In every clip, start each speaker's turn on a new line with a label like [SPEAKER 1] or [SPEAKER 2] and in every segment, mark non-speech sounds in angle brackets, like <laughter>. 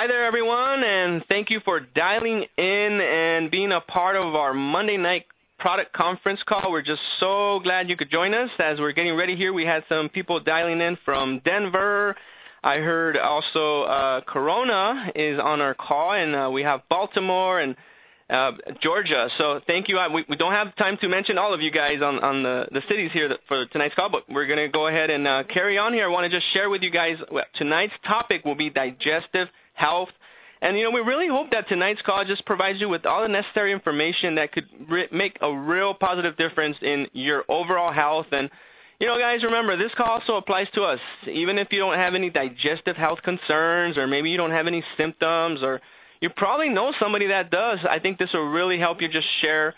[SPEAKER 1] Hi there, everyone, and thank you for dialing in and being a part of our Monday night product conference call. We're just so glad you could join us. As we're getting ready here, we had some people dialing in from Denver. I heard also uh, Corona is on our call, and uh, we have Baltimore and uh, Georgia. So thank you. We, we don't have time to mention all of you guys on, on the, the cities here for tonight's call, but we're going to go ahead and uh, carry on here. I want to just share with you guys tonight's topic will be digestive health. And you know, we really hope that tonight's call just provides you with all the necessary information that could re- make a real positive difference in your overall health. And you know, guys, remember this call also applies to us. Even if you don't have any digestive health concerns, or maybe you don't have any symptoms, or you probably know somebody that does. I think this will really help you just share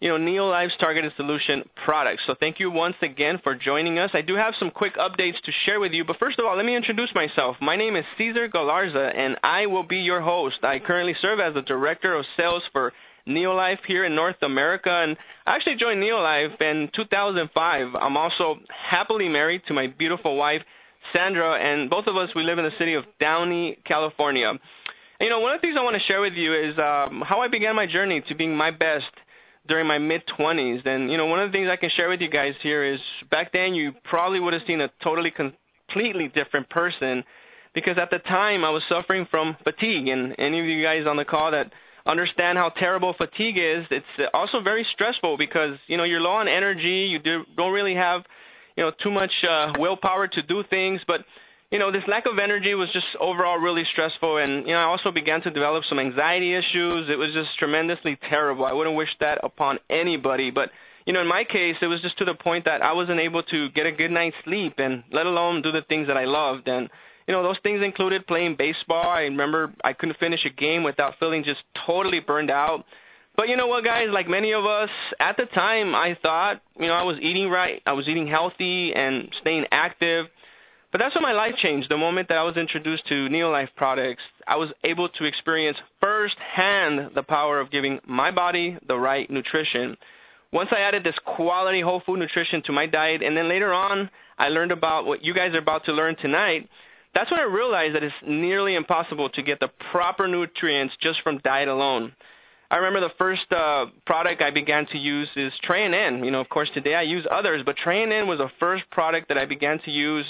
[SPEAKER 1] you know, Neolife's targeted solution products. So thank you once again for joining us. I do have some quick updates to share with you, but first of all, let me introduce myself. My name is Cesar Galarza, and I will be your host. I currently serve as the Director of Sales for Neolife here in North America, and I actually joined Neolife in 2005. I'm also happily married to my beautiful wife, Sandra, and both of us, we live in the city of Downey, California. And, you know, one of the things I want to share with you is um, how I began my journey to being my best during my mid 20s. And you know, one of the things I can share with you guys here is back then you probably would have seen a totally completely different person because at the time I was suffering from fatigue. And any of you guys on the call that understand how terrible fatigue is, it's also very stressful because you know you're low on energy, you do, don't really have you know too much uh, willpower to do things, but you know, this lack of energy was just overall really stressful. And, you know, I also began to develop some anxiety issues. It was just tremendously terrible. I wouldn't wish that upon anybody. But, you know, in my case, it was just to the point that I wasn't able to get a good night's sleep and let alone do the things that I loved. And, you know, those things included playing baseball. I remember I couldn't finish a game without feeling just totally burned out. But you know what, guys? Like many of us, at the time, I thought, you know, I was eating right, I was eating healthy and staying active. But that's when my life changed. The moment that I was introduced to Neolife products, I was able to experience firsthand the power of giving my body the right nutrition. Once I added this quality whole food nutrition to my diet, and then later on, I learned about what you guys are about to learn tonight. That's when I realized that it's nearly impossible to get the proper nutrients just from diet alone. I remember the first uh, product I began to use is Tre-en-en. You know, of course, today I use others, but Tre-en-en was the first product that I began to use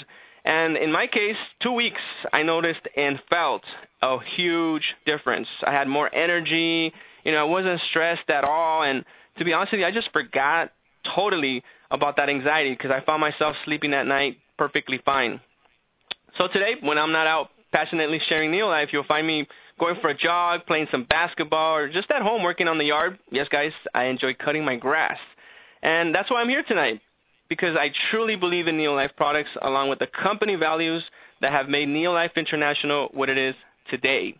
[SPEAKER 1] and in my case, two weeks, I noticed and felt a huge difference. I had more energy. You know, I wasn't stressed at all. And to be honest with you, I just forgot totally about that anxiety because I found myself sleeping at night perfectly fine. So today, when I'm not out passionately sharing Neolife, you'll find me going for a jog, playing some basketball, or just at home working on the yard. Yes, guys, I enjoy cutting my grass. And that's why I'm here tonight because I truly believe in Neolife products along with the company values that have made Neolife International what it is today.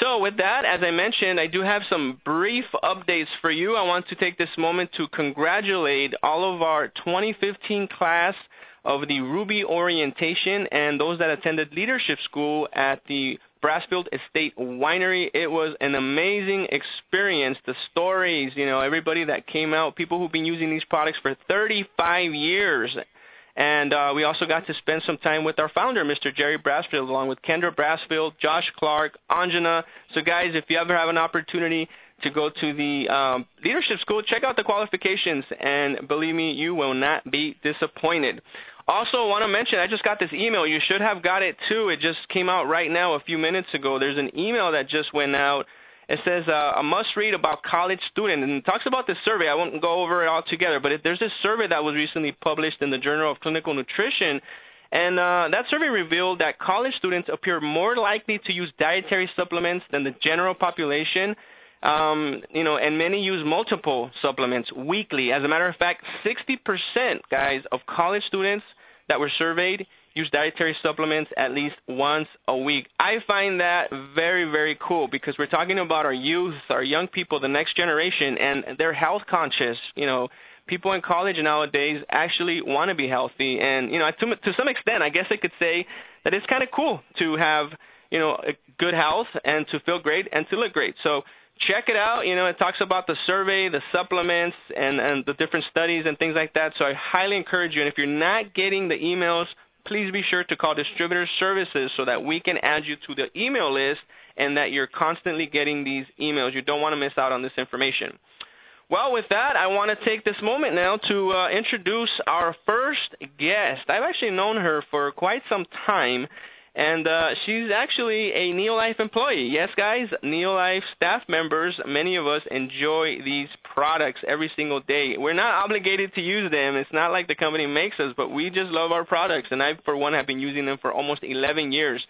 [SPEAKER 1] So with that, as I mentioned, I do have some brief updates for you. I want to take this moment to congratulate all of our 2015 class of the Ruby orientation and those that attended leadership school at the Brassfield Estate Winery. It was an amazing experience. The stories, you know, everybody that came out, people who've been using these products for 35 years. And uh, we also got to spend some time with our founder, Mr. Jerry Brassfield, along with Kendra Brassfield, Josh Clark, Anjana. So, guys, if you ever have an opportunity to go to the um, leadership school, check out the qualifications, and believe me, you will not be disappointed. Also, want to mention, I just got this email. You should have got it too. It just came out right now a few minutes ago. There's an email that just went out. It says uh, a must-read about college student, and it talks about this survey. I won't go over it all together, but it, there's this survey that was recently published in the Journal of Clinical Nutrition, and uh, that survey revealed that college students appear more likely to use dietary supplements than the general population. Um, you know, and many use multiple supplements weekly. As a matter of fact, 60% guys of college students that were surveyed use dietary supplements at least once a week. I find that very, very cool because we're talking about our youth, our young people, the next generation, and they're health conscious. You know, people in college nowadays actually want to be healthy, and you know, to to some extent, I guess I could say that it's kind of cool to have you know a good health and to feel great and to look great. So check it out. You know, it talks about the survey, the supplements, and, and the different studies and things like that. So I highly encourage you. And if you're not getting the emails, please be sure to call Distributor Services so that we can add you to the email list and that you're constantly getting these emails. You don't want to miss out on this information. Well, with that, I want to take this moment now to uh, introduce our first guest. I've actually known her for quite some time, and uh, she's actually a Neolife employee. Yes, guys, Neolife staff members, many of us enjoy these products every single day. We're not obligated to use them. It's not like the company makes us, but we just love our products, and I, for one, have been using them for almost 11 years.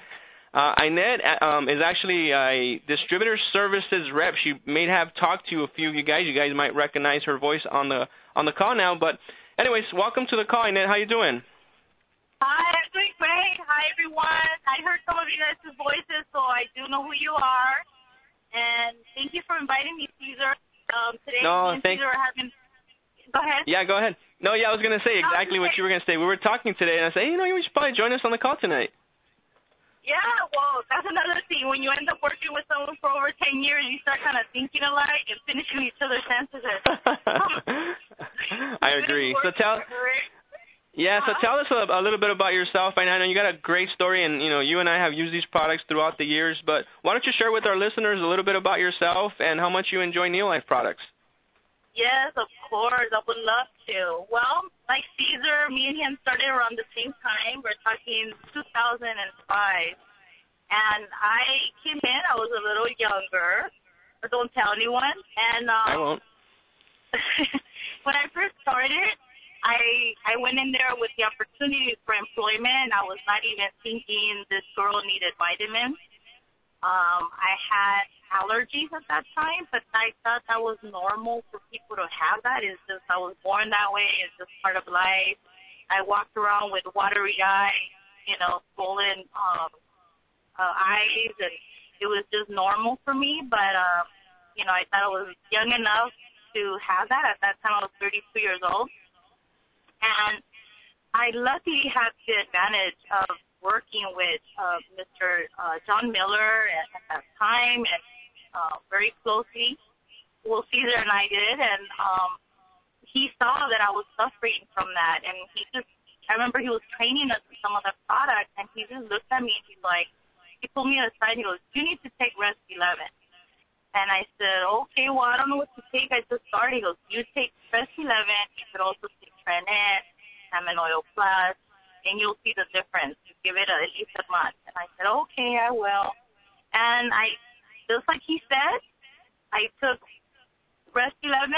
[SPEAKER 1] Uh, Inez um, is actually a distributor services rep. She may have talked to a few of you guys. You guys might recognize her voice on the on the call now. But anyways, welcome to the call, Inez. How you doing?
[SPEAKER 2] Hi, I'm doing great. Hi, everyone. I heard some of you guys' voices, so I do know who you are. And thank you for inviting me, Caesar. Um, today,
[SPEAKER 1] no,
[SPEAKER 2] me Caesar are having. Go ahead.
[SPEAKER 1] Yeah, go ahead. No, yeah, I was going to say exactly what you were going to say. We were talking today, and I said, hey, you know, you should probably join us on the call tonight.
[SPEAKER 2] Yeah, well, that's another thing. When you end up working with someone for over 10 years, you start kind of thinking alike and finishing each other's sentences. <laughs> <laughs>
[SPEAKER 1] I agree. So tell. Yeah, so tell us a, a little bit about yourself. I know you got a great story, and you know you and I have used these products throughout the years. But why don't you share with our listeners a little bit about yourself and how much you enjoy Neolife products?
[SPEAKER 2] Yes, of course. I would love to. Well, like Caesar, me and him started around the same time. We're talking 2005. And I came in, I was a little younger. But don't tell anyone. And um,
[SPEAKER 1] I won't. <laughs>
[SPEAKER 2] when I first started, I I went in there with the opportunity for employment. I was not even thinking this girl needed vitamins. Um, I had allergies at that time, but I thought that was normal for people to have that. It's just I was born that way. It's just part of life. I walked around with watery eyes, you know, swollen um, uh, eyes, and it was just normal for me. But um, you know, I thought I was young enough to have that. At that time, I was 32 years old, and I luckily had the advantage of working with uh, Mr. Uh, John Miller at, at that time and uh, very closely. Well, Caesar and I did, and um, he saw that I was suffering from that, and he just, I remember he was training us in some of the products, and he just looked at me and he's like, he pulled me aside and he goes, you need to take Rest 11. And I said, okay, well, I don't know what to take. I just started. He goes, you take Rest 11. You could also take Tre-en-en, Salmon Oil Plus, and you'll see the difference. You give it at least a month. And I said, okay, I will. And I, just like he said, I took Rest 11.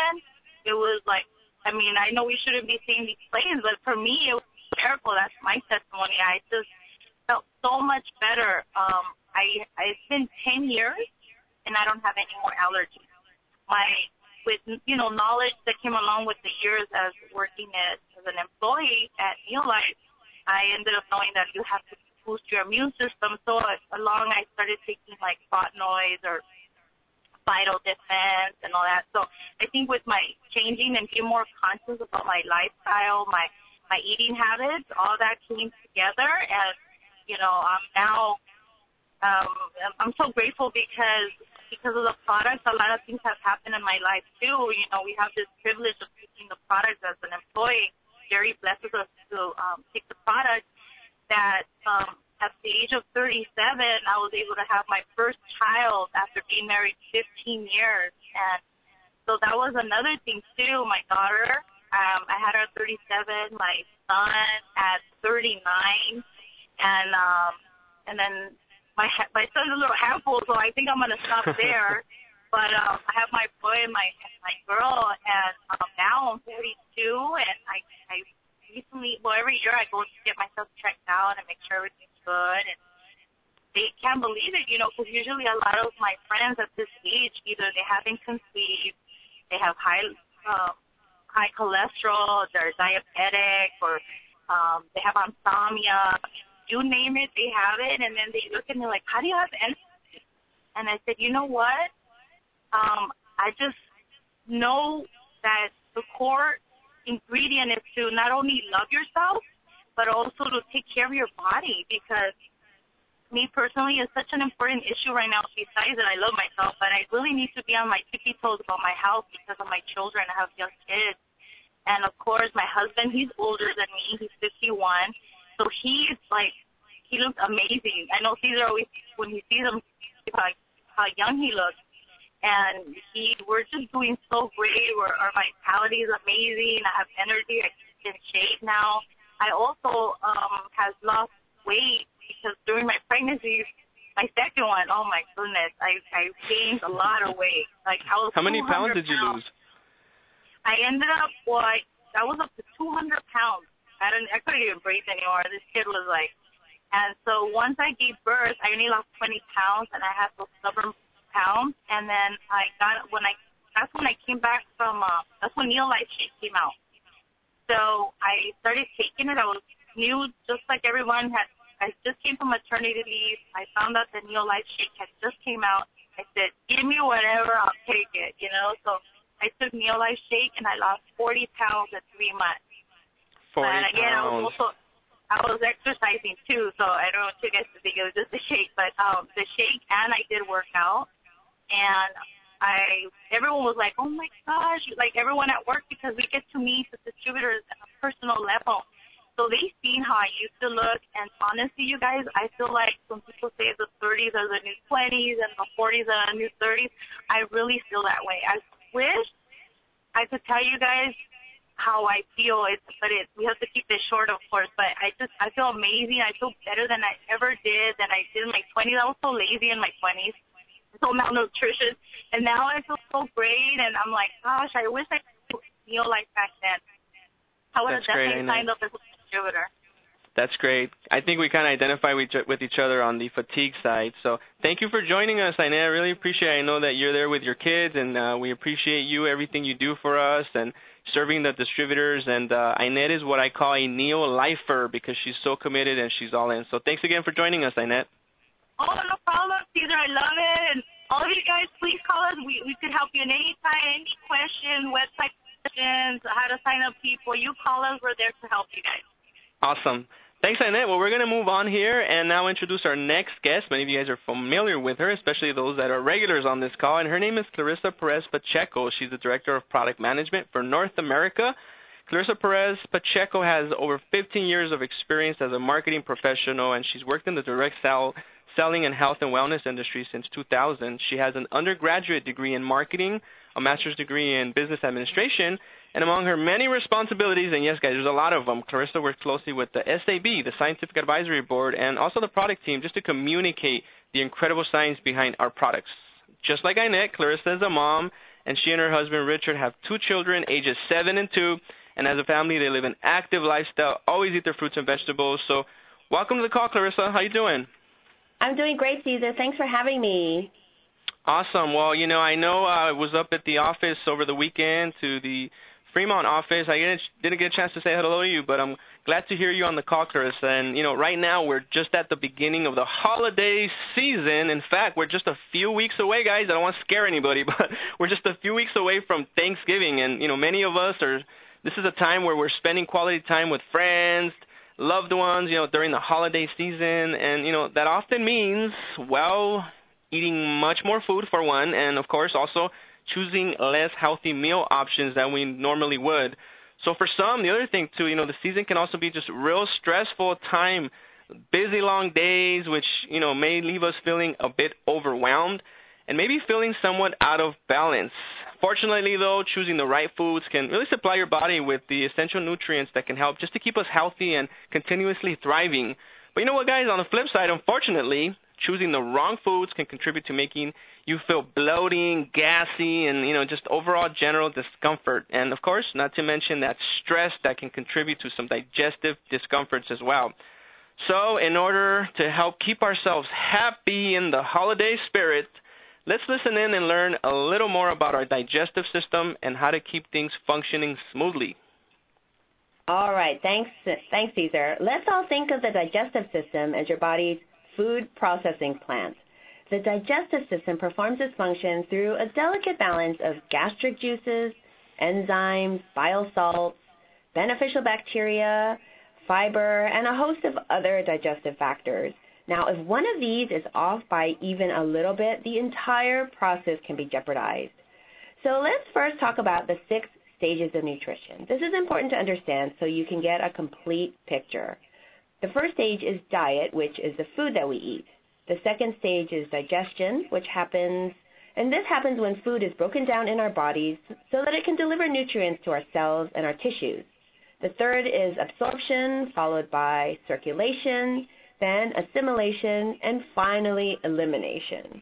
[SPEAKER 2] It was like, I mean, I know we shouldn't be seeing these claims, but for me, it was miracle. That's my testimony. I just felt so much better. Um, I, I, it's been 10 years, and I don't have any more allergies. My, with, you know, knowledge that came along with the years as working as, as an employee at Neolife, I ended up knowing that you have to boost your immune system. So along, I started taking like Flavonoids or vital defense and all that. So I think with my changing and being more conscious about my lifestyle, my my eating habits, all that came together, and you know, I'm now um, I'm so grateful because because of the products, a lot of things have happened in my life too. You know, we have this privilege of using the products as an employee Jerry blesses us to um, take the product that um, at the age of 37, I was able to have my first child after being married 15 years. And so that was another thing too. My daughter, um, I had her at 37, my son at 39, and um, and then my my son's a little handful, so I think I'm gonna stop <laughs> there. but um, I have my boy and my my girl, and um, now I'm 42, and I I recently, well, every year I go to get myself checked out and make sure everything's good, and they can't believe it, you know, because usually a lot of my friends at this age either they haven't conceived, they have high uh, high cholesterol, they're diabetic, or um, they have insomnia. You name it, they have it, and then they look at me like, "How do you have energy?" And I said, "You know what? um, I just know that the core ingredient is to not only love yourself, but also to take care of your body because me personally is such an important issue right now. Besides that, I love myself, but I really need to be on my tippy toes about my health because of my children. I have young kids. And of course, my husband, he's older than me. He's 51. So he's like, he looks amazing. I know Caesar always, when he sees him, like how young he looks. And he, we're just doing so great. We're, our vitality is amazing. I have energy. I keep in shape now. I also um has lost weight because during my pregnancy, my second one, oh my goodness, I I gained a lot of weight. Like I was.
[SPEAKER 1] How many pounds did you
[SPEAKER 2] pounds.
[SPEAKER 1] lose?
[SPEAKER 2] I ended up like I was up to 200 pounds. I didn't, I couldn't even breathe anymore. This kid was like, and so once I gave birth, I only lost 20 pounds, and I had those stubborn pounds. And then I got when I that's when I came back from uh, that's when Neolife Shake came out. So I started taking it. I was new, just like everyone had. I just came from maternity leave. I found out the Neolife Shake had just came out. I said, "Give me whatever, I'll take it." You know, so I took Neolife Shake and I lost 40 pounds in three months.
[SPEAKER 1] 40
[SPEAKER 2] and again,
[SPEAKER 1] pounds.
[SPEAKER 2] I was also I was exercising too, so I don't want you guys to think it was just the shake, but um the shake and I did work out and I everyone was like, Oh my gosh, like everyone at work because we get to meet the distributors at a personal level. So they seen how I used to look and honestly you guys, I feel like when people say the thirties are the new twenties and the forties are the new thirties, I really feel that way. I wish I could tell you guys how I feel. It's but it we have to keep it short, of course. But I just I feel amazing. I feel better than I ever did than I did in my 20s. I was so lazy in my 20s, so malnutritious, and now I feel so great. And I'm like, gosh, I wish I could feel like back then. I would have
[SPEAKER 1] That's great,
[SPEAKER 2] definitely
[SPEAKER 1] Annette.
[SPEAKER 2] signed up as a distributor.
[SPEAKER 1] That's great. I think we kind of identify with, each other on the fatigue side. So thank you for joining us, Inez. I really appreciate it. I know that you're there with your kids, and uh, we appreciate you, everything you do for us, and serving the distributors. And uh, Inez is what I call a neo-lifer because she's so committed and she's all in. So thanks again for joining us, Inez.
[SPEAKER 2] Oh, no problem, Caesar. I love it. And all of you guys, please call us. We we could help you in any time, any question, website questions, how to sign up people. You call us. We're there to help you guys.
[SPEAKER 1] Awesome. Thanks, Annette. Well, we're going to move on here and now introduce our next guest. Many of you guys are familiar with her, especially those that are regulars on this call. And her name is Clarissa Perez Pacheco. She's the Director of Product Management for North America. Clarissa Perez Pacheco has over 15 years of experience as a marketing professional, and she's worked in the direct sell, selling and health and wellness industry since 2000. She has an undergraduate degree in marketing, a master's degree in business administration, and among her many responsibilities, and yes, guys, there's a lot of them, Clarissa works closely with the SAB, the Scientific Advisory Board, and also the product team just to communicate the incredible science behind our products. Just like Inez, Clarissa is a mom, and she and her husband Richard have two children, ages seven and two, and as a family, they live an active lifestyle, always eat their fruits and vegetables. So, welcome to the call, Clarissa. How you doing?
[SPEAKER 3] I'm doing great, Caesar. Thanks for having me.
[SPEAKER 1] Awesome. Well, you know, I know uh, I was up at the office over the weekend to the Fremont office. I didn't, get a chance to say hello to you, but I'm glad to hear you on the call, Chris. And you know, right now we're just at the beginning of the holiday season. In fact, we're just a few weeks away, guys. I don't want to scare anybody, <laughs> but we're just a few weeks away from Thanksgiving, and you know, many of us are. This is a time where we're spending quality time with friends, loved ones, you know, during the holiday season, and you know that often means well, eating much more food for one, and of course also choosing less healthy meal options than we normally would. So for some, the other thing too, you know, the season can also be just real stressful time, busy long days, which you know may leave us feeling a bit overwhelmed and maybe feeling somewhat out of balance. Fortunately, though, choosing the right foods can really supply your body with the essential nutrients that can help just to keep us healthy and continuously thriving. But you know what, guys? On the flip side, unfortunately, choosing the wrong foods can contribute to making you feel bloating, gassy, and you know just overall general discomfort. And of course, not to mention that stress that can contribute to some digestive discomforts as well. So, in order to help keep ourselves happy in the holiday spirit, let's listen in and learn a little more about our digestive system and how to keep things functioning smoothly.
[SPEAKER 3] All right, thanks, thanks, Caesar. Let's all think of the digestive system as your body's food processing plant. The digestive system performs its function through a delicate balance of gastric juices, enzymes, bile salts, beneficial bacteria, fiber, and a host of other digestive factors. Now, if one of these is off by even a little bit, the entire process can be jeopardized. So let's first talk about the six stages of nutrition. This is important to understand so you can get a complete picture. The first stage is diet, which is the food that we eat. The second stage is digestion, which happens and this happens when food is broken down in our bodies so that it can deliver nutrients to our cells and our tissues. The third is absorption, followed by circulation, then assimilation, and finally elimination.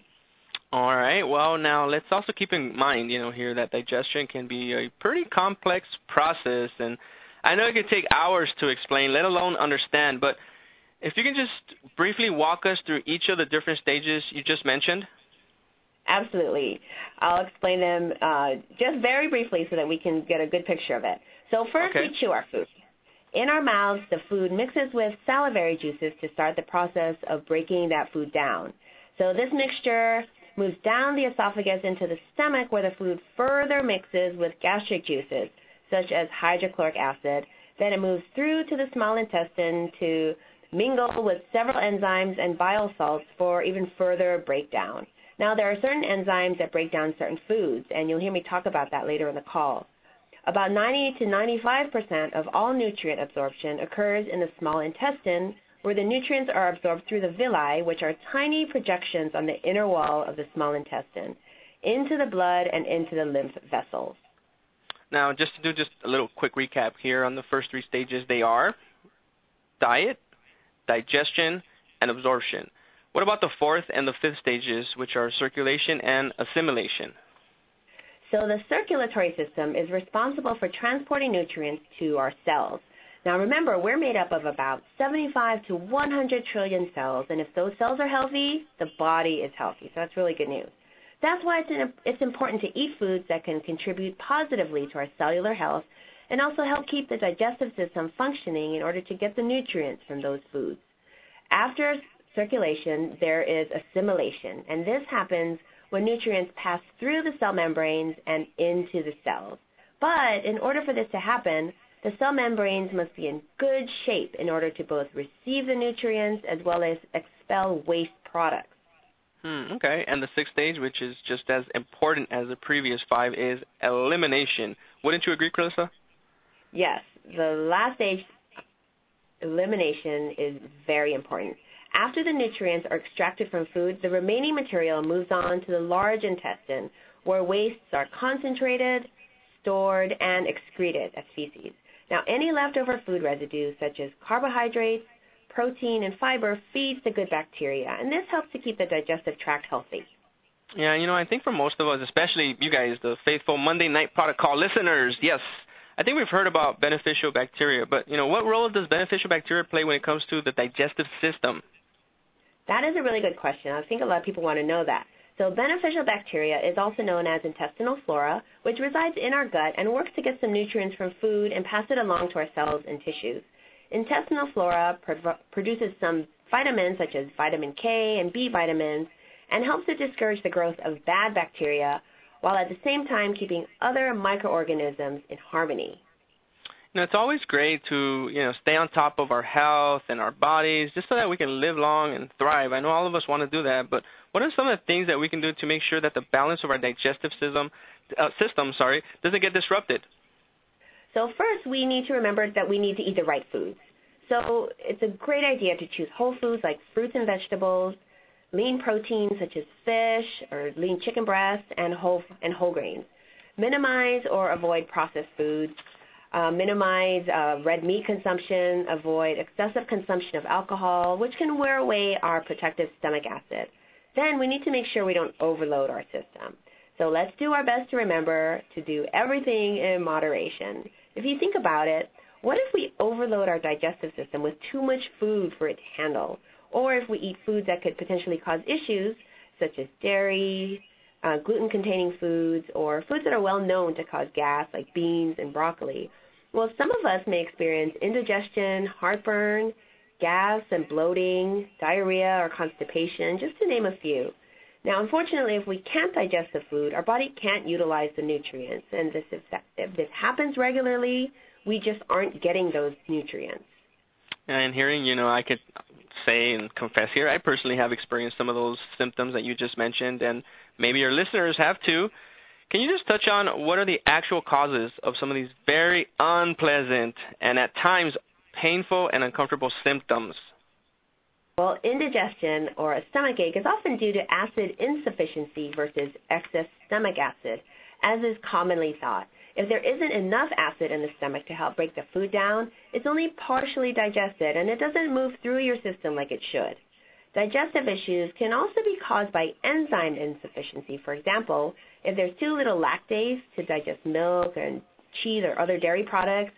[SPEAKER 1] All right. Well, now let's also keep in mind, you know, here that digestion can be a pretty complex process, and I know it can take hours to explain, let alone understand. But if you can just briefly walk us through each of the different stages you just mentioned.
[SPEAKER 3] Absolutely. I'll explain them uh, just very briefly so that we can get a good picture of it. So first,
[SPEAKER 1] okay.
[SPEAKER 3] we chew our food. In our mouths, the food mixes with salivary juices to start the process of breaking that food down. So this mixture moves down the esophagus into the stomach where the food further mixes with gastric juices, such as hydrochloric acid. Then it moves through to the small intestine to mingle with several enzymes and bile salts for even further breakdown. Now, there are certain enzymes that break down certain foods, and you'll hear me talk about that later in the call. About 90 to 95% of all nutrient absorption occurs in the small intestine, where the nutrients are absorbed through the villi, which are tiny projections on the inner wall of the small intestine, into the blood and into the lymph vessels.
[SPEAKER 1] Now, just to do just a little quick recap here on the first three stages, they are diet, digestion, and absorption. What about the fourth and the fifth stages, which are circulation and assimilation?
[SPEAKER 3] So the circulatory system is responsible for transporting nutrients to our cells. Now remember, we're made up of about 75 to 100 trillion cells, and if those cells are healthy, the body is healthy. So that's really good news. That's why it's, it's important to eat foods that can contribute positively to our cellular health and also help keep the digestive system functioning in order to get the nutrients from those foods. After circulation, there is assimilation, and this happens when nutrients pass through the cell membranes and into the cells. But in order for this to happen, the cell membranes must be in good shape in order to both receive the nutrients as well as expel waste products.
[SPEAKER 1] Hmm, okay, and the sixth stage, which is just as important as the previous five, is elimination. Wouldn't you agree, Carissa?
[SPEAKER 3] Yes, the last stage, elimination, is very important. After the nutrients are extracted from food, the remaining material moves on to the large intestine, where wastes are concentrated, stored, and excreted as feces. Now, any leftover food residues, such as carbohydrates, protein, and fiber, feeds the good bacteria, and this helps to keep the digestive tract healthy.
[SPEAKER 1] Yeah, you know, I think for most of us, especially you guys, the faithful Monday Night Product Call listeners, yes, I think we've heard about beneficial bacteria, but you know, what role does beneficial bacteria play when it comes to the digestive system?
[SPEAKER 3] That is a really good question. I think a lot of people want to know that. So beneficial bacteria is also known as intestinal flora, which resides in our gut and works to get some nutrients from food and pass it along to our cells and tissues. Intestinal flora produces some vitamins such as vitamin K and B vitamins and helps to discourage the growth of bad bacteria while at the same time keeping other microorganisms in harmony.
[SPEAKER 1] You know, it's always great to you know stay on top of our health and our bodies, just so that we can live long and thrive. I know all of us want to do that, but what are some of the things that we can do to make sure that the balance of our digestive system, uh, system, sorry, doesn't get disrupted?
[SPEAKER 3] So first, we need to remember that we need to eat the right foods. So it's a great idea to choose whole foods like fruits and vegetables, lean proteins such as fish or lean chicken breast, and whole and whole grains. Minimize or avoid processed foods uh, minimize uh, red meat consumption, avoid excessive consumption of alcohol, which can wear away our protective stomach acid. Then we need to make sure we don't overload our system. So let's do our best to remember to do everything in moderation. If you think about it, what if we overload our digestive system with too much food for it to handle? Or if we eat foods that could potentially cause issues, such as dairy, uh, gluten-containing foods, or foods that are well known to cause gas, like beans and broccoli. Well, some of us may experience indigestion, heartburn, gas and bloating, diarrhea or constipation, just to name a few. Now, unfortunately, if we can't digest the food, our body can't utilize the nutrients. And this, if this happens regularly, we just aren't getting those nutrients.
[SPEAKER 1] And hearing, you know, I could say and confess here, I personally have experienced some of those symptoms that you just mentioned, and maybe your listeners have too. Can you just touch on what are the actual causes of some of these very unpleasant and at times painful and uncomfortable symptoms?
[SPEAKER 3] Well, indigestion or a stomach ache is often due to acid insufficiency versus excess stomach acid, as is commonly thought. If there isn't enough acid in the stomach to help break the food down, it's only partially digested and it doesn't move through your system like it should. Digestive issues can also be caused by enzyme insufficiency. For example, if there's too little lactase to digest milk and cheese or other dairy products,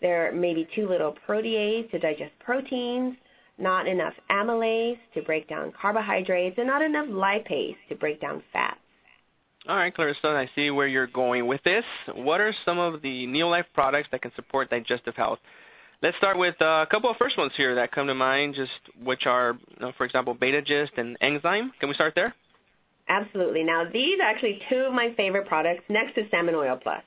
[SPEAKER 3] there may be too little protease to digest proteins, not enough amylase to break down carbohydrates, and not enough lipase to break down fats.
[SPEAKER 1] All right, Clarissa, I see where you're going with this. What are some of the Neolife products that can support digestive health? Let's start with uh, a couple of first ones here that come to mind, just which are, you know, for example, Beta-Gest and Enzyme. Can we start there?
[SPEAKER 3] Absolutely. Now, these are actually two of my favorite products next to Salmon Oil Plus.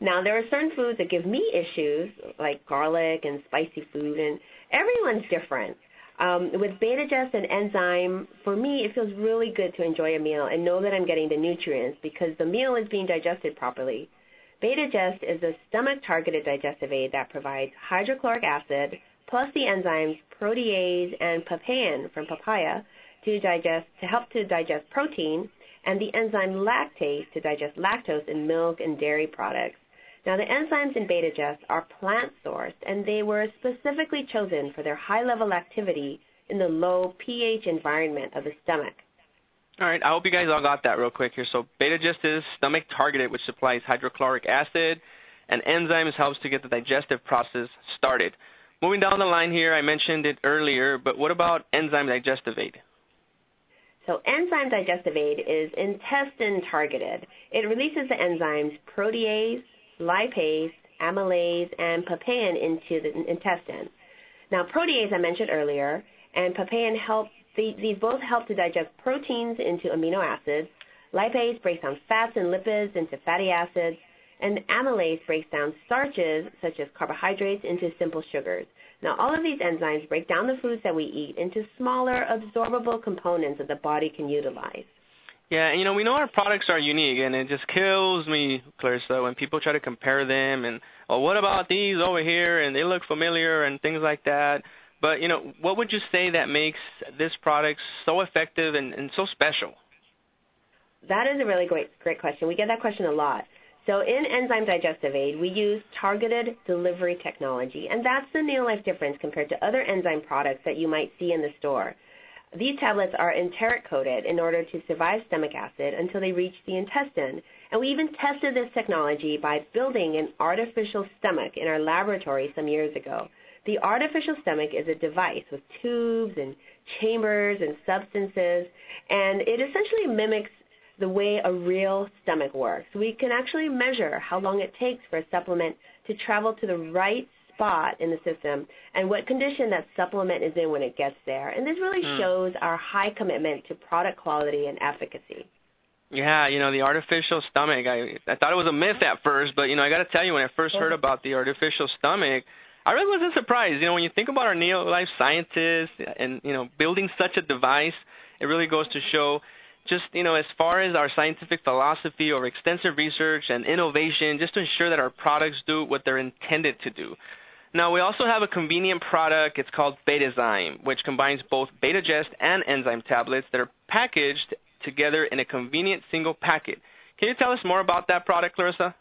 [SPEAKER 3] Now, there are certain foods that give me issues, like garlic and spicy food, and everyone's different. Um, with Beta-Gest and enzyme, for me, it feels really good to enjoy a meal and know that I'm getting the nutrients because the meal is being digested properly. Beta-Gest is a stomach-targeted digestive aid that provides hydrochloric acid plus the enzymes protease and papain from papaya to digest to help to digest protein and the enzyme lactase to digest lactose in milk and dairy products. Now, the enzymes in Beta-Gest are plant sourced, and they were specifically chosen for their high level activity in the low pH environment of the stomach.
[SPEAKER 1] All right, I hope you guys all got that real quick here. So, Beta-Gest is stomach targeted, which supplies hydrochloric acid, and enzymes helps to get the digestive process started. Moving down the line here, I mentioned it earlier, but what about enzyme digestive aid?
[SPEAKER 3] So enzyme digestive aid is intestine targeted. It releases the enzymes protease, lipase, amylase, and papain into the intestine. Now, protease I mentioned earlier, and papain help these both help to digest proteins into amino acids. Lipase breaks down fats and lipids into fatty acids, and amylase breaks down starches such as carbohydrates into simple sugars. Now, all of these enzymes break down the foods that we eat into smaller, absorbable components that the body can utilize.
[SPEAKER 1] Yeah, you know, we know our products are unique, and it just kills me, Clarissa, when people try to compare them and, oh, what about these over here, and they look familiar and things like that. But, you know, what would you say that makes this product so effective and, and so special?
[SPEAKER 3] That is a really great, great question. We get that question a lot. So in Enzyme Digestive Aid, we use targeted delivery technology, and that's the Neolife difference compared to other enzyme products that you might see in the store. These tablets are enteric coated in order to survive stomach acid until they reach the intestine. And we even tested this technology by building an artificial stomach in our laboratory some years ago. The artificial stomach is a device with tubes and chambers and substances, and it essentially mimics the way a real stomach works. We can actually measure how long it takes for a supplement to travel to the right spot in the system and what condition that supplement is in when it gets there. And this really mm. shows our high commitment to product quality and efficacy.
[SPEAKER 1] Yeah, you know, the artificial stomach, I I thought it was a myth at first, but you know, I got to tell you when I first heard about the artificial stomach, I really wasn't surprised. You know, when you think about our neo-life scientists and, you know, building such a device, it really goes to show just, you know, as far as our scientific philosophy over extensive research and innovation, just to ensure that our products do what they're intended to do. Now, we also have a convenient product. It's called Betazyme, which combines both Beta-Gest and enzyme tablets that are packaged together in a convenient single packet. Can you tell us more about that product, Clarissa?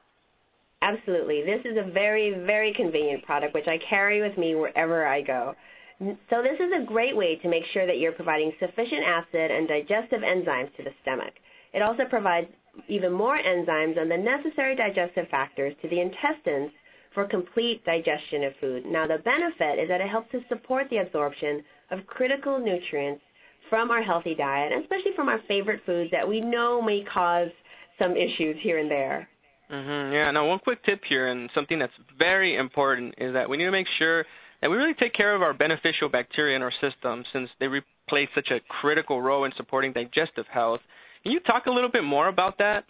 [SPEAKER 3] Absolutely. This is a very, very convenient product which I carry with me wherever I go. So this is a great way to make sure that you're providing sufficient acid and digestive enzymes to the stomach. It also provides even more enzymes and the necessary digestive factors to the intestines for complete digestion of food. Now, the benefit is that it helps to support the absorption of critical nutrients from our healthy diet, especially from our favorite foods that we know may cause some issues here and there.
[SPEAKER 1] Mm-hmm. Yeah. Now, one quick tip here, and something that's very important, is that we need to make sure that we really take care of our beneficial bacteria in our system, since they play such a critical role in supporting digestive health. Can you talk a little bit more about that?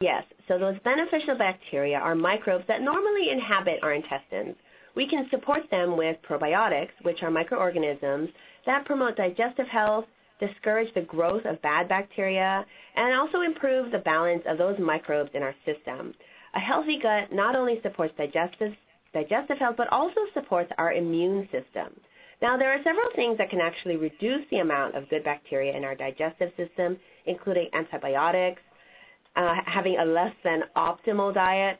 [SPEAKER 3] Yes, so those beneficial bacteria are microbes that normally inhabit our intestines. We can support them with probiotics, which are microorganisms that promote digestive health, discourage the growth of bad bacteria, and also improve the balance of those microbes in our system. A healthy gut not only supports digestive digestive health, but also supports our immune system. Now, there are several things that can actually reduce the amount of good bacteria in our digestive system, including antibiotics, uh, having a less than optimal diet,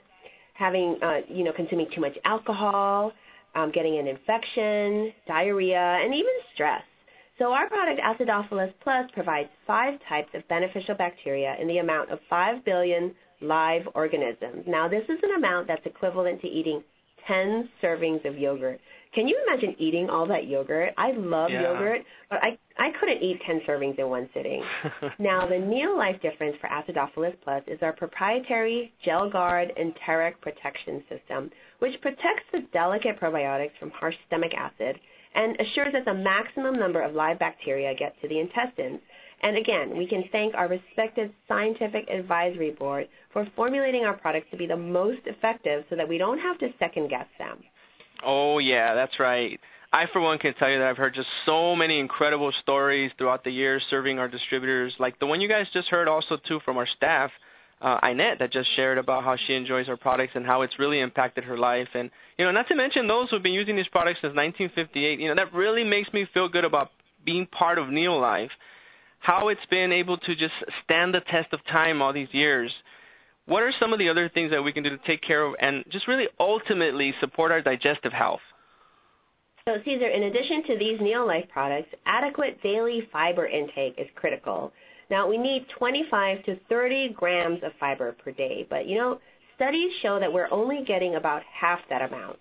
[SPEAKER 3] having, uh, you know, consuming too much alcohol, um, getting an infection, diarrhea, and even stress. So our product Acidophilus Plus provides five types of beneficial bacteria in the amount of 5 billion live organisms. Now, this is an amount that's equivalent to eating 10 servings of yogurt. Can you imagine eating all that yogurt? I love
[SPEAKER 1] yeah.
[SPEAKER 3] yogurt, but I I couldn't eat 10 servings in one sitting. <laughs> now, the Neolife difference for Acidophilus Plus is our proprietary Gel Guard enteric protection system, which protects the delicate probiotics from harsh stomach acid and assures that the maximum number of live bacteria get to the intestines. And again, we can thank our respected scientific advisory board for formulating our products to be the most effective so that we don't have to second guess them.
[SPEAKER 1] Oh, yeah, that's right. I, for one, can tell you that I've heard just so many incredible stories throughout the years serving our distributors, like the one you guys just heard also, too, from our staff, uh, Inette, that just shared about how she enjoys our products and how it's really impacted her life. And, you know, not to mention those who've been using these products since 1958, you know, that really makes me feel good about being part of Neolife, how it's been able to just stand the test of time all these years – what are some of the other things that we can do to take care of and just really ultimately support our digestive health?
[SPEAKER 3] So, Cesar, in addition to these Neolife products, adequate daily fiber intake is critical. Now, we need 25 to 30 grams of fiber per day, but you know, studies show that we're only getting about half that amount.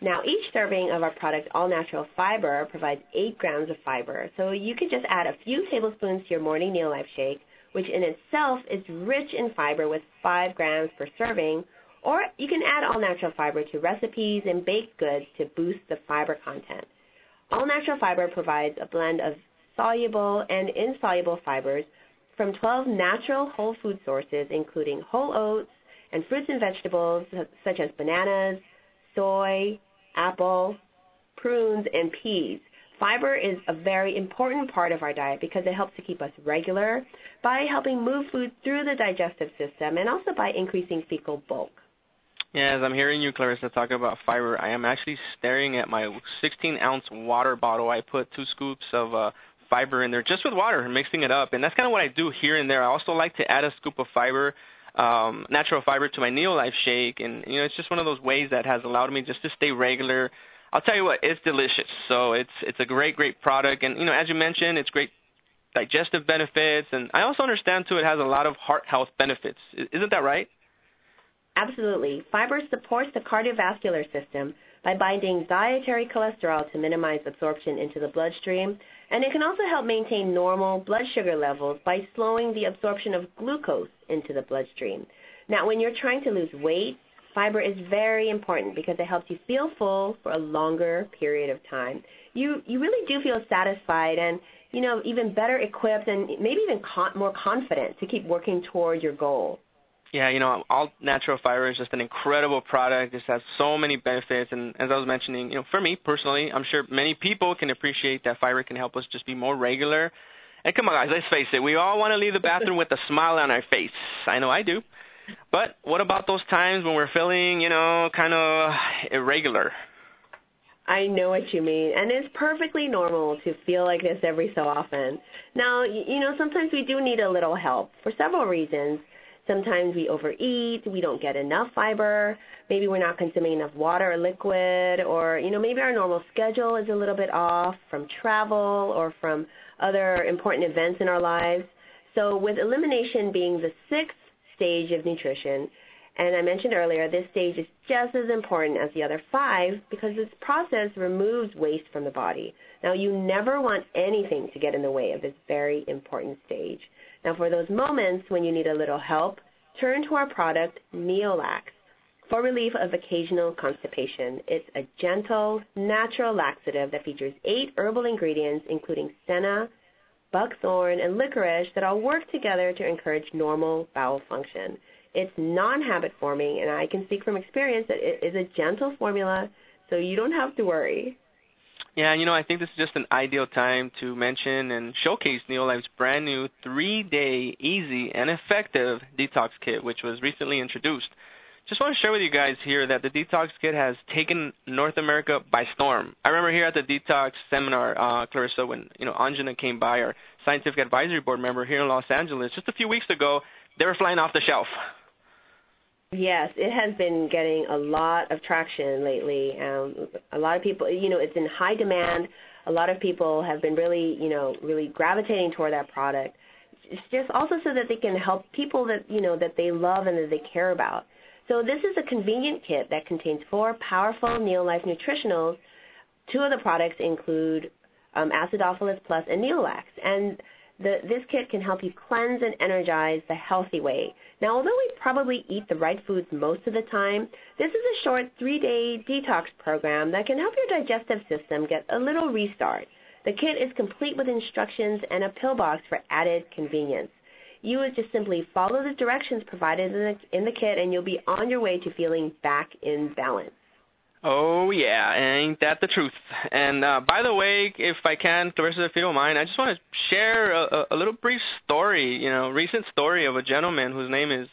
[SPEAKER 3] Now, each serving of our product, All Natural Fiber, provides 8 grams of fiber, so you could just add a few tablespoons to your morning Neolife shake which in itself is rich in fiber with 5 grams per serving, or you can add all natural fiber to recipes and baked goods to boost the fiber content. All natural fiber provides a blend of soluble and insoluble fibers from 12 natural whole food sources, including whole oats and fruits and vegetables such as bananas, soy, apple, prunes, and peas. Fiber is a very important part of our diet because it helps to keep us regular by helping move food through the digestive system and also by increasing fecal bulk.
[SPEAKER 1] Yeah, as I'm hearing you, Clarissa, talk about fiber, I am actually staring at my 16 ounce water bottle. I put two scoops of uh, fiber in there just with water, mixing it up. And that's kind of what I do here and there. I also like to add a scoop of fiber, um, natural fiber to my Neolife shake. And, you know, it's just one of those ways that has allowed me just to stay regular, I'll tell you what, it's delicious. So it's it's a great, great product, and you know, as you mentioned, it's great digestive benefits, and I also understand too it has a lot of heart health benefits. Isn't that right?
[SPEAKER 3] Absolutely. Fiber supports the cardiovascular system by binding dietary cholesterol to minimize absorption into the bloodstream, and it can also help maintain normal blood sugar levels by slowing the absorption of glucose into the bloodstream. Now, when you're trying to lose weight, Fiber is very important because it helps you feel full for a longer period of time. You you really do feel satisfied and you know even better equipped and maybe even con- more confident to keep working toward your goal.
[SPEAKER 1] Yeah, you know, all natural fiber is just an incredible product. It has so many benefits, and as I was mentioning, you know, for me personally, I'm sure many people can appreciate that fiber can help us just be more regular. And come on, guys, let's face it, we all want to leave the bathroom with a <laughs> smile on our face. I know I do. But what about those times when we're feeling, you know, kind of irregular?
[SPEAKER 3] I know what you mean, and it's perfectly normal to feel like this every so often. Now, you know, sometimes we do need a little help for several reasons. Sometimes we overeat, we don't get enough fiber, maybe we're not consuming enough water or liquid, or, you know, maybe our normal schedule is a little bit off from travel or from other important events in our lives. So, with elimination being the sixth stage of nutrition. And I mentioned earlier, this stage is just as important as the other five because this process removes waste from the body. Now, you never want anything to get in the way of this very important stage. Now, for those moments when you need a little help, turn to our product, Neolax, for relief of occasional constipation. It's a gentle, natural laxative that features eight herbal ingredients, including senna, buckthorn, and licorice that all work together to encourage normal bowel function. It's non-habit forming, and I can speak from experience that it is a gentle formula, so you don't have to worry.
[SPEAKER 1] Yeah, you know, I think this is just an ideal time to mention and showcase Neolife's brand new three-day easy and effective detox kit, which was recently introduced. just want to share with you guys here that the Detox Kit has taken North America by storm. I remember here at the Detox seminar, uh, Clarissa, when you know Anjana came by, our scientific advisory board member here in Los Angeles, just a few weeks ago, they were flying off the shelf.
[SPEAKER 3] Yes, it has been getting a lot of traction lately. Um, a lot of people, you know, it's in high demand. A lot of people have been really, you know, really gravitating toward that product. It's just also so that they can help people that, you know, that they love and that they care about. So this is a convenient kit that contains four powerful Neolife nutritionals. Two of the products include um, Acidophilus Plus and Neolax. And the, this kit can help you cleanse and energize the healthy way. Now, although we probably eat the right foods most of the time, this is a short three-day detox program that can help your digestive system get a little restart. The kit is complete with instructions and a pill box for added convenience you would just simply follow the directions provided in the, in the kit and you'll be on your way to feeling back in balance.
[SPEAKER 1] Oh yeah, ain't that the truth? And uh, by the way, if I can, Clarissa, if you don't mind, I just want to share a, a little brief story, you know, recent story of a gentleman whose name is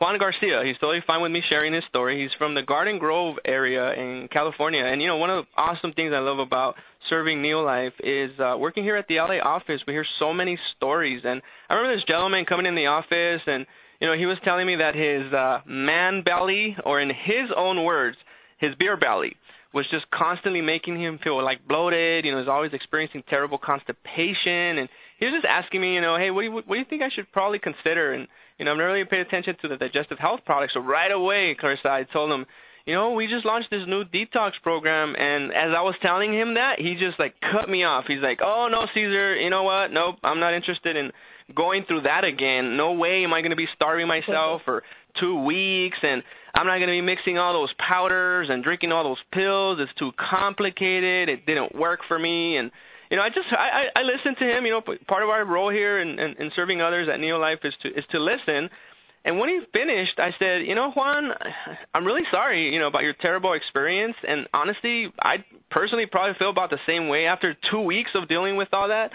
[SPEAKER 1] Juan Garcia. He's totally fine with me sharing his story. He's from the Garden Grove area in California, and you know, one of the awesome things I love about serving Neolife is uh, working here at the LA office. We hear so many stories, and I remember this gentleman coming in the office, and you know he was telling me that his uh, man belly, or in his own words, his beer belly, was just constantly making him feel like bloated. You know, he's always experiencing terrible constipation, and he was just asking me, you know, hey, what do you what do you think I should probably consider? And you know, I'm not really paying attention to the digestive health products. So right away, Clarissa, I told him you know, we just launched this new detox program, and as I was telling him that, he just like cut me off. He's like, "Oh no, Caesar, you know what? Nope, I'm not interested in going through that again. No way am I going to be starving myself for two weeks, and I'm not going to be mixing all those powders and drinking all those pills. It's too complicated. It didn't work for me, and." you know, I just I, I listen to him. You know, part of our role here in, in, in serving others at Neolife is to is to listen and when he finished, I said, you know, Juan, I'm really sorry, you know, about your terrible experience. And honestly, I personally probably feel about the same way after two weeks of dealing with all that.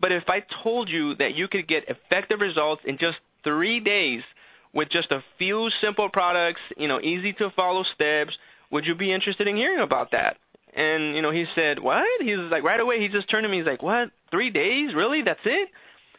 [SPEAKER 1] But if I told you that you could get effective results in just three days with just a few simple products, you know, easy to follow steps, would you be interested in hearing about that? And, you know, he said, what? He was like, right away, he just turned to me, he's like, what? Three days? Really? That's it?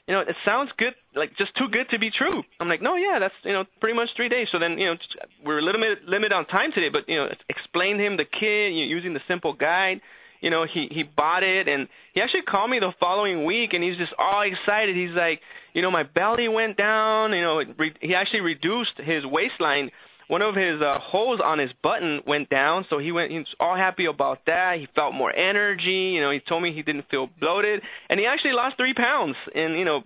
[SPEAKER 1] you know, it sounds good, like just too good to be true. I'm like, no, yeah, that's you know pretty much three days. So then you know we're a little bit limit on time today, but you know explain him the kit you know, using the simple guide. You know, he he bought it and he actually called me the following week and he's just all excited. He's like, you know, my belly went down. You know, re- he actually reduced his waistline one of his uh, holes on his button went down, so he went. He was all happy about that. He felt more energy. You know, he told me he didn't feel bloated, and he actually lost three pounds in you know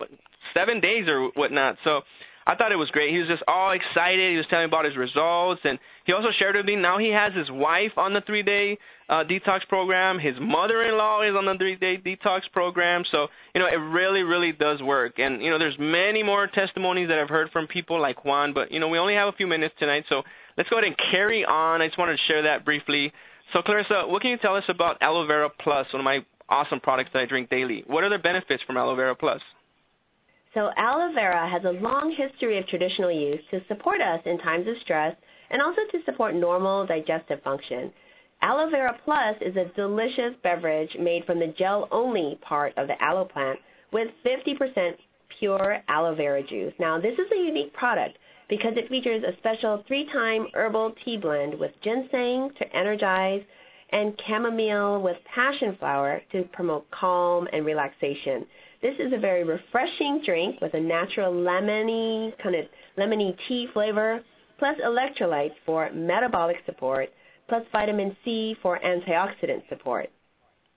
[SPEAKER 1] seven days or whatnot. So I thought it was great. He was just all excited. He was telling me about his results, and he also shared with me now he has his wife on the three-day uh, detox program. His mother-in-law is on the three-day detox program. So you know it really, really does work. And you know there's many more testimonies that I've heard from people like Juan, but you know we only have a few minutes tonight, so let's go ahead and carry on. I just wanted to share that briefly. So Clarissa, what can you tell us about Aloe Vera Plus, one of my awesome products that I drink daily? What are the benefits from Aloe Vera Plus?
[SPEAKER 3] So aloe vera has a long history of traditional use to support us in times of stress and also to support normal digestive function. Aloe Vera Plus is a delicious beverage made from the gel-only part of the aloe plant with 50% pure aloe vera juice. Now, this is a unique product because it features a special three-time herbal tea blend with ginseng to energize and chamomile with passion flower to promote calm and relaxation. This is a very refreshing drink with a natural lemony, kind of lemony tea flavor, plus electrolytes for metabolic support, plus vitamin C for antioxidant support.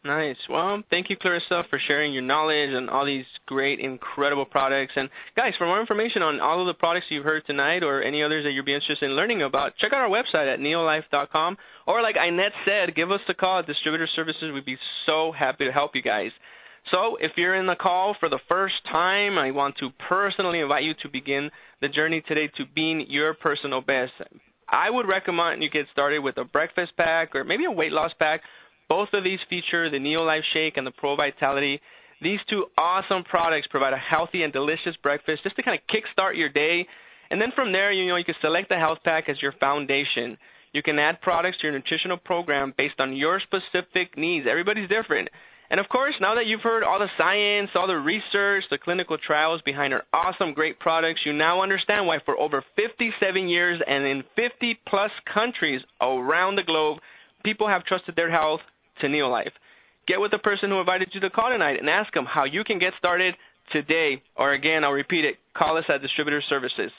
[SPEAKER 1] Nice. Well, thank you, Clarissa, for sharing your knowledge and all these great, incredible products. And guys, for more information on all of the products you've heard tonight or any others that you'd be interested in learning about, check out our website at neolife.com. Or like Inette said, give us a call at Distributor Services. We'd be so happy to help you guys. So if you're in the call for the first time, I want to personally invite you to begin the journey today to being your personal best. I would recommend you get started with a breakfast pack or maybe a weight loss pack. Both of these feature the Neolife Shake and the Pro Vitality. These two awesome products provide a healthy and delicious breakfast just to kind of kickstart your day And then from there, you know, you can select the health pack as your foundation. You can add products to your nutritional program based on your specific needs. Everybody's different. And of course, now that you've heard all the science, all the research, the clinical trials behind our awesome, great products, you now understand why for over 57 years and in 50 plus countries around the globe, people have trusted their health to Neolife. Get with the person who invited you to call tonight and ask them how you can get started today. Or again, I'll repeat it, call us at Distributor Services.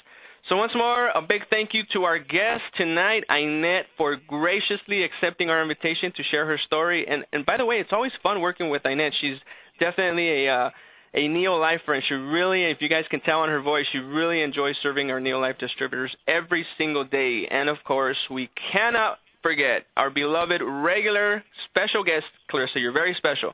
[SPEAKER 1] So once more, a big thank you to our guest tonight, Inette, for graciously accepting our invitation to share her story. And and by the way, it's always fun working with Inette. She's definitely a uh, a Neolifer, and she really, if you guys can tell on her voice, she really enjoys serving our Neolife distributors every single day. And of course, we cannot forget our beloved regular special guest, Clarissa. You're very special.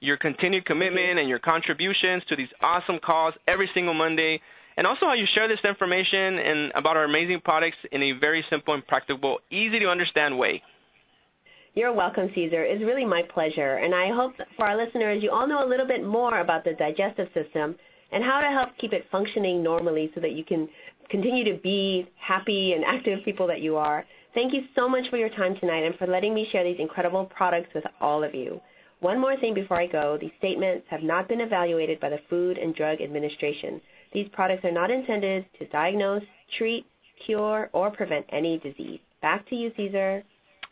[SPEAKER 1] Your continued commitment and your contributions to these awesome calls every single Monday and also how you share this information and about our amazing products in a very simple and practical, easy to understand way.
[SPEAKER 3] You're welcome, Caesar. It's really my pleasure. And I hope for our listeners, you all know a little bit more about the digestive system and how to help keep it functioning normally so that you can continue to be happy and <laughs> active people that you are. Thank you so much for your time tonight and for letting me share these incredible products with all of you. One more thing before I go. These statements have not been evaluated by the Food and Drug Administration. These products are not intended to diagnose, treat, cure, or prevent any disease. Back to you, Cesar.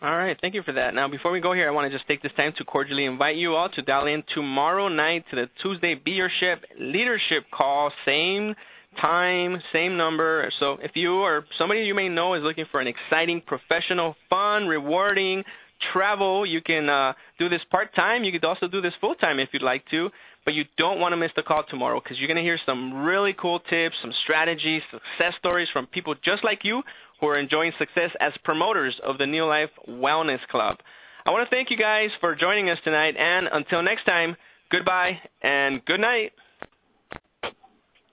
[SPEAKER 1] All right, thank you for that. Now, before we go here, I want to just take this time to cordially invite you all to dial in tomorrow night to the Tuesday Be Your Ship leadership call. Same time, same number. So if you or somebody you may know is looking for an exciting, professional, fun, rewarding travel, you can uh, do this part time. You could also do this full time if you'd like to but you don't want to miss the call tomorrow because you're going to hear some really cool tips, some strategies, success stories from people just like you who are enjoying success as promoters of the Neolife Wellness Club. I want to thank you guys for joining us tonight, and until next time, goodbye and good night.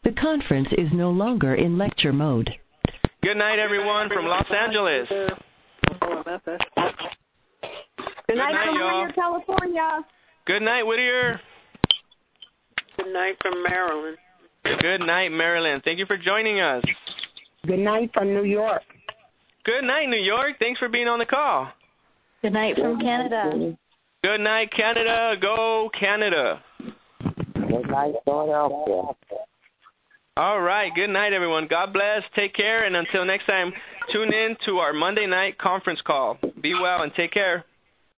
[SPEAKER 4] The conference is no longer in lecture mode.
[SPEAKER 1] Good night, everyone from Los Angeles.
[SPEAKER 5] Good night, from Whittier, California.
[SPEAKER 1] Good night, Whittier.
[SPEAKER 6] Good night from Maryland.
[SPEAKER 1] Good night, Maryland. Thank you for joining us.
[SPEAKER 5] Good night from New York.
[SPEAKER 1] Good night, New York. Thanks for being on the call.
[SPEAKER 7] Good night from Canada.
[SPEAKER 1] Good night, Canada. Go, Canada.
[SPEAKER 8] Good night, Philadelphia.
[SPEAKER 1] All right. Good night, everyone. God bless. Take care. And until next time, tune in to our Monday night conference call. Be well and take care.